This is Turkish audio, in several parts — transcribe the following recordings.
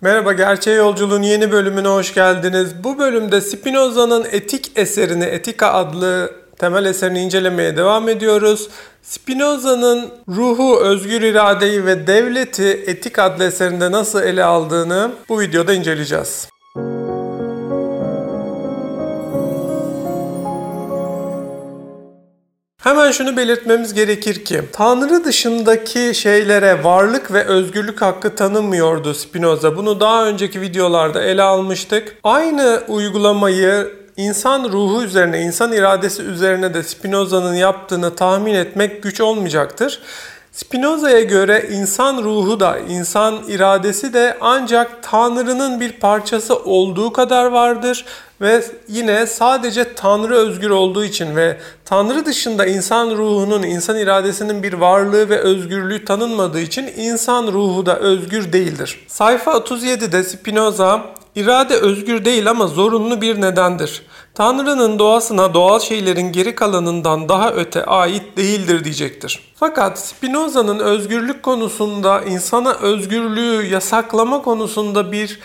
Merhaba, Gerçeğe Yolculuğun yeni bölümüne hoş geldiniz. Bu bölümde Spinoza'nın Etik eserini, Etika adlı temel eserini incelemeye devam ediyoruz. Spinoza'nın ruhu, özgür iradeyi ve devleti Etik adlı eserinde nasıl ele aldığını bu videoda inceleyeceğiz. Hemen şunu belirtmemiz gerekir ki Tanrı dışındaki şeylere varlık ve özgürlük hakkı tanımıyordu Spinoza. Bunu daha önceki videolarda ele almıştık. Aynı uygulamayı insan ruhu üzerine, insan iradesi üzerine de Spinoza'nın yaptığını tahmin etmek güç olmayacaktır. Spinoza'ya göre insan ruhu da, insan iradesi de ancak Tanrı'nın bir parçası olduğu kadar vardır ve yine sadece Tanrı özgür olduğu için ve Tanrı dışında insan ruhunun, insan iradesinin bir varlığı ve özgürlüğü tanınmadığı için insan ruhu da özgür değildir. Sayfa 37'de Spinoza İrade özgür değil ama zorunlu bir nedendir. Tanrı'nın doğasına doğal şeylerin geri kalanından daha öte ait değildir diyecektir. Fakat Spinoza'nın özgürlük konusunda insana özgürlüğü yasaklama konusunda bir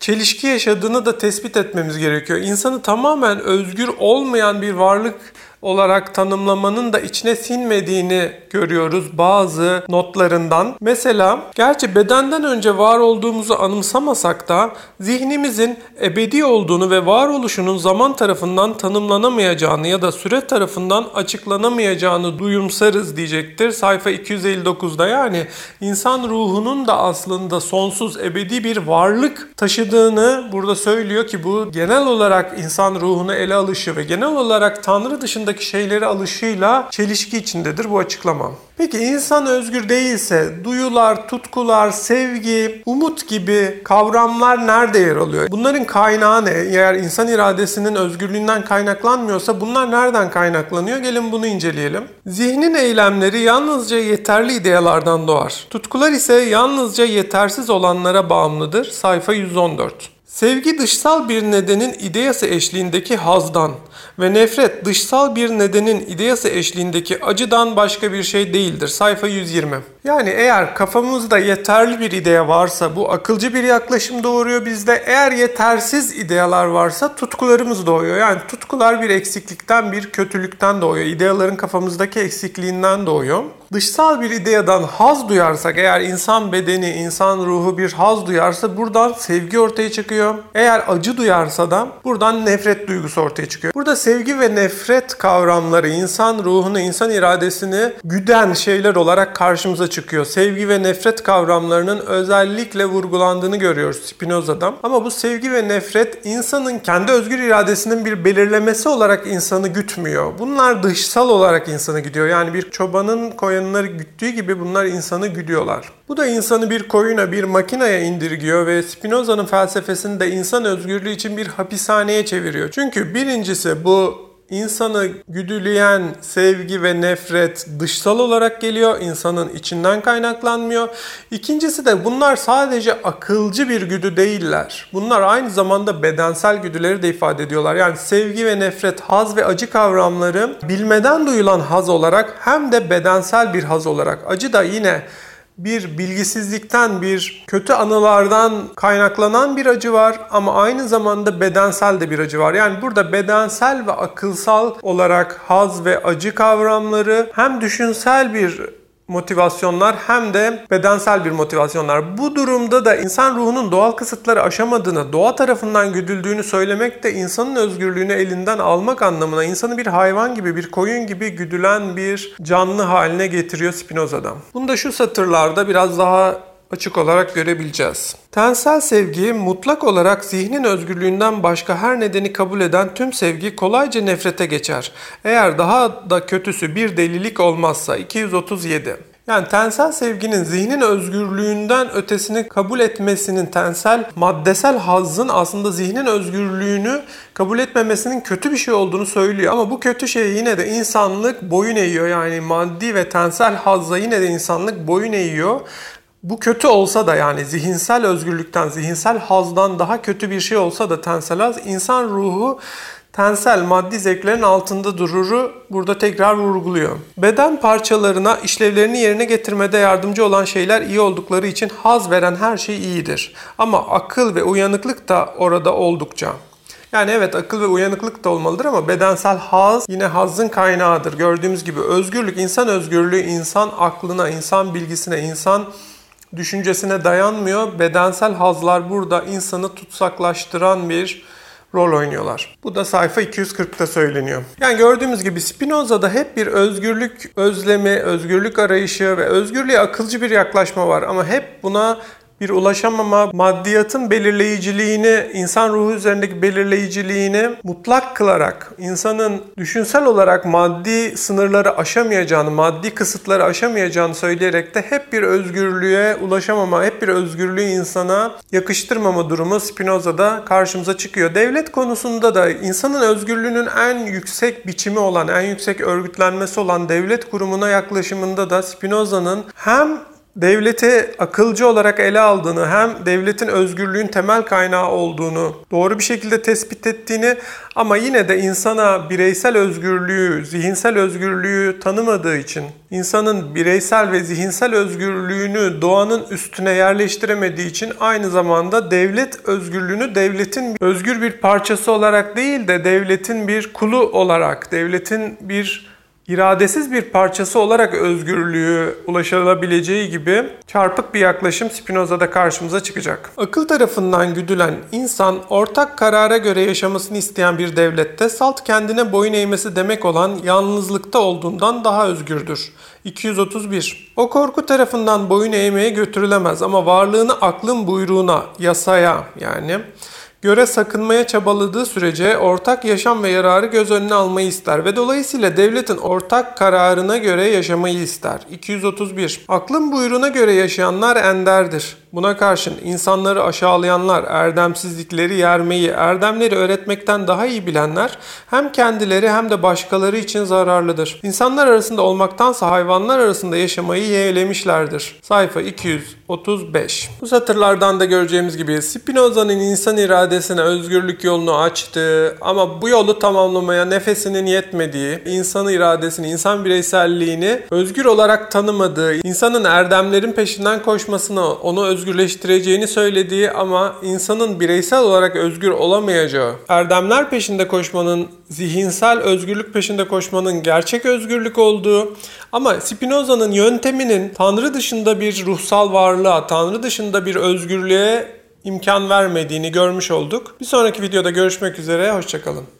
çelişki yaşadığını da tespit etmemiz gerekiyor. İnsanı tamamen özgür olmayan bir varlık olarak tanımlamanın da içine sinmediğini görüyoruz bazı notlarından. Mesela gerçi bedenden önce var olduğumuzu anımsamasak da zihnimizin ebedi olduğunu ve varoluşunun zaman tarafından tanımlanamayacağını ya da süre tarafından açıklanamayacağını duyumsarız diyecektir. Sayfa 259'da yani insan ruhunun da aslında sonsuz ebedi bir varlık taşıdığını burada söylüyor ki bu genel olarak insan ruhunu ele alışı ve genel olarak Tanrı dışında dışındaki şeyleri alışıyla çelişki içindedir bu açıklamam. Peki insan özgür değilse duyular, tutkular, sevgi, umut gibi kavramlar nerede yer alıyor? Bunların kaynağı ne? Eğer insan iradesinin özgürlüğünden kaynaklanmıyorsa bunlar nereden kaynaklanıyor? Gelin bunu inceleyelim. Zihnin eylemleri yalnızca yeterli ideyalardan doğar. Tutkular ise yalnızca yetersiz olanlara bağımlıdır. Sayfa 114. Sevgi dışsal bir nedenin ideyası eşliğindeki hazdan ve nefret dışsal bir nedenin ideyası eşliğindeki acıdan başka bir şey değildir. Sayfa 120. Yani eğer kafamızda yeterli bir idea varsa bu akılcı bir yaklaşım doğuruyor bizde. Eğer yetersiz idealar varsa tutkularımız doğuyor. Yani tutkular bir eksiklikten, bir kötülükten doğuyor. İdeaların kafamızdaki eksikliğinden doğuyor. Dışsal bir ideadan haz duyarsak, eğer insan bedeni, insan ruhu bir haz duyarsa buradan sevgi ortaya çıkıyor. Eğer acı duyarsa da buradan nefret duygusu ortaya çıkıyor. Burada sevgi ve nefret kavramları insan ruhunu, insan iradesini güden şeyler olarak karşımıza çıkıyor. Sevgi ve nefret kavramlarının özellikle vurgulandığını görüyoruz Spinoza'dan. Ama bu sevgi ve nefret insanın kendi özgür iradesinin bir belirlemesi olarak insanı gütmüyor. Bunlar dışsal olarak insanı gidiyor. Yani bir çobanın koyunları güttüğü gibi bunlar insanı güdüyorlar. Bu da insanı bir koyuna, bir makineye indirgiyor ve Spinoza'nın felsefesini de insan özgürlüğü için bir hapishaneye çeviriyor. Çünkü birincisi bu insanı güdüleyen sevgi ve nefret dışsal olarak geliyor. insanın içinden kaynaklanmıyor. İkincisi de bunlar sadece akılcı bir güdü değiller. Bunlar aynı zamanda bedensel güdüleri de ifade ediyorlar. Yani sevgi ve nefret, haz ve acı kavramları bilmeden duyulan haz olarak hem de bedensel bir haz olarak. Acı da yine bir bilgisizlikten, bir kötü anılardan kaynaklanan bir acı var ama aynı zamanda bedensel de bir acı var. Yani burada bedensel ve akılsal olarak haz ve acı kavramları hem düşünsel bir motivasyonlar hem de bedensel bir motivasyonlar. Bu durumda da insan ruhunun doğal kısıtları aşamadığını, doğa tarafından güdüldüğünü söylemek de insanın özgürlüğünü elinden almak anlamına insanı bir hayvan gibi, bir koyun gibi güdülen bir canlı haline getiriyor Spinoza'dan. Bunu da şu satırlarda biraz daha açık olarak görebileceğiz. Tensel sevgi mutlak olarak zihnin özgürlüğünden başka her nedeni kabul eden tüm sevgi kolayca nefrete geçer. Eğer daha da kötüsü bir delilik olmazsa 237. Yani tensel sevginin zihnin özgürlüğünden ötesini kabul etmesinin tensel maddesel hazzın aslında zihnin özgürlüğünü kabul etmemesinin kötü bir şey olduğunu söylüyor. Ama bu kötü şey yine de insanlık boyun eğiyor. Yani maddi ve tensel hazza yine de insanlık boyun eğiyor. Bu kötü olsa da yani zihinsel özgürlükten, zihinsel hazdan daha kötü bir şey olsa da tensel haz, insan ruhu tensel maddi zevklerin altında dururu burada tekrar vurguluyor. Beden parçalarına işlevlerini yerine getirmede yardımcı olan şeyler iyi oldukları için haz veren her şey iyidir. Ama akıl ve uyanıklık da orada oldukça. Yani evet akıl ve uyanıklık da olmalıdır ama bedensel haz yine hazın kaynağıdır. Gördüğümüz gibi özgürlük, insan özgürlüğü insan aklına, insan bilgisine, insan düşüncesine dayanmıyor. Bedensel hazlar burada insanı tutsaklaştıran bir rol oynuyorlar. Bu da sayfa 240'ta söyleniyor. Yani gördüğümüz gibi Spinoza'da hep bir özgürlük özlemi, özgürlük arayışı ve özgürlüğe akılcı bir yaklaşma var ama hep buna bir ulaşamama, maddiyatın belirleyiciliğini, insan ruhu üzerindeki belirleyiciliğini mutlak kılarak, insanın düşünsel olarak maddi sınırları aşamayacağını, maddi kısıtları aşamayacağını söyleyerek de hep bir özgürlüğe ulaşamama, hep bir özgürlüğü insana yakıştırmama durumu Spinoza'da karşımıza çıkıyor. Devlet konusunda da insanın özgürlüğünün en yüksek biçimi olan, en yüksek örgütlenmesi olan devlet kurumuna yaklaşımında da Spinoza'nın hem devleti akılcı olarak ele aldığını hem devletin özgürlüğün temel kaynağı olduğunu doğru bir şekilde tespit ettiğini ama yine de insana bireysel özgürlüğü, zihinsel özgürlüğü tanımadığı için insanın bireysel ve zihinsel özgürlüğünü doğanın üstüne yerleştiremediği için aynı zamanda devlet özgürlüğünü devletin özgür bir parçası olarak değil de devletin bir kulu olarak, devletin bir iradesiz bir parçası olarak özgürlüğü ulaşılabileceği gibi çarpık bir yaklaşım Spinoza'da karşımıza çıkacak. Akıl tarafından güdülen insan ortak karara göre yaşamasını isteyen bir devlette salt kendine boyun eğmesi demek olan yalnızlıkta olduğundan daha özgürdür. 231. O korku tarafından boyun eğmeye götürülemez ama varlığını aklın buyruğuna, yasaya yani göre sakınmaya çabaladığı sürece ortak yaşam ve yararı göz önüne almayı ister ve dolayısıyla devletin ortak kararına göre yaşamayı ister. 231. Aklın buyruğuna göre yaşayanlar enderdir. Buna karşın insanları aşağılayanlar, erdemsizlikleri yermeyi, erdemleri öğretmekten daha iyi bilenler hem kendileri hem de başkaları için zararlıdır. İnsanlar arasında olmaktansa hayvanlar arasında yaşamayı yeğlemişlerdir. Sayfa 235. Bu satırlardan da göreceğimiz gibi Spinoza'nın insan iradesine özgürlük yolunu açtığı ama bu yolu tamamlamaya nefesinin yetmediği, insan iradesini, insan bireyselliğini özgür olarak tanımadığı, insanın erdemlerin peşinden koşmasını, onu özgür özgürleştireceğini söylediği ama insanın bireysel olarak özgür olamayacağı, erdemler peşinde koşmanın, zihinsel özgürlük peşinde koşmanın gerçek özgürlük olduğu ama Spinoza'nın yönteminin Tanrı dışında bir ruhsal varlığa, Tanrı dışında bir özgürlüğe imkan vermediğini görmüş olduk. Bir sonraki videoda görüşmek üzere, hoşçakalın.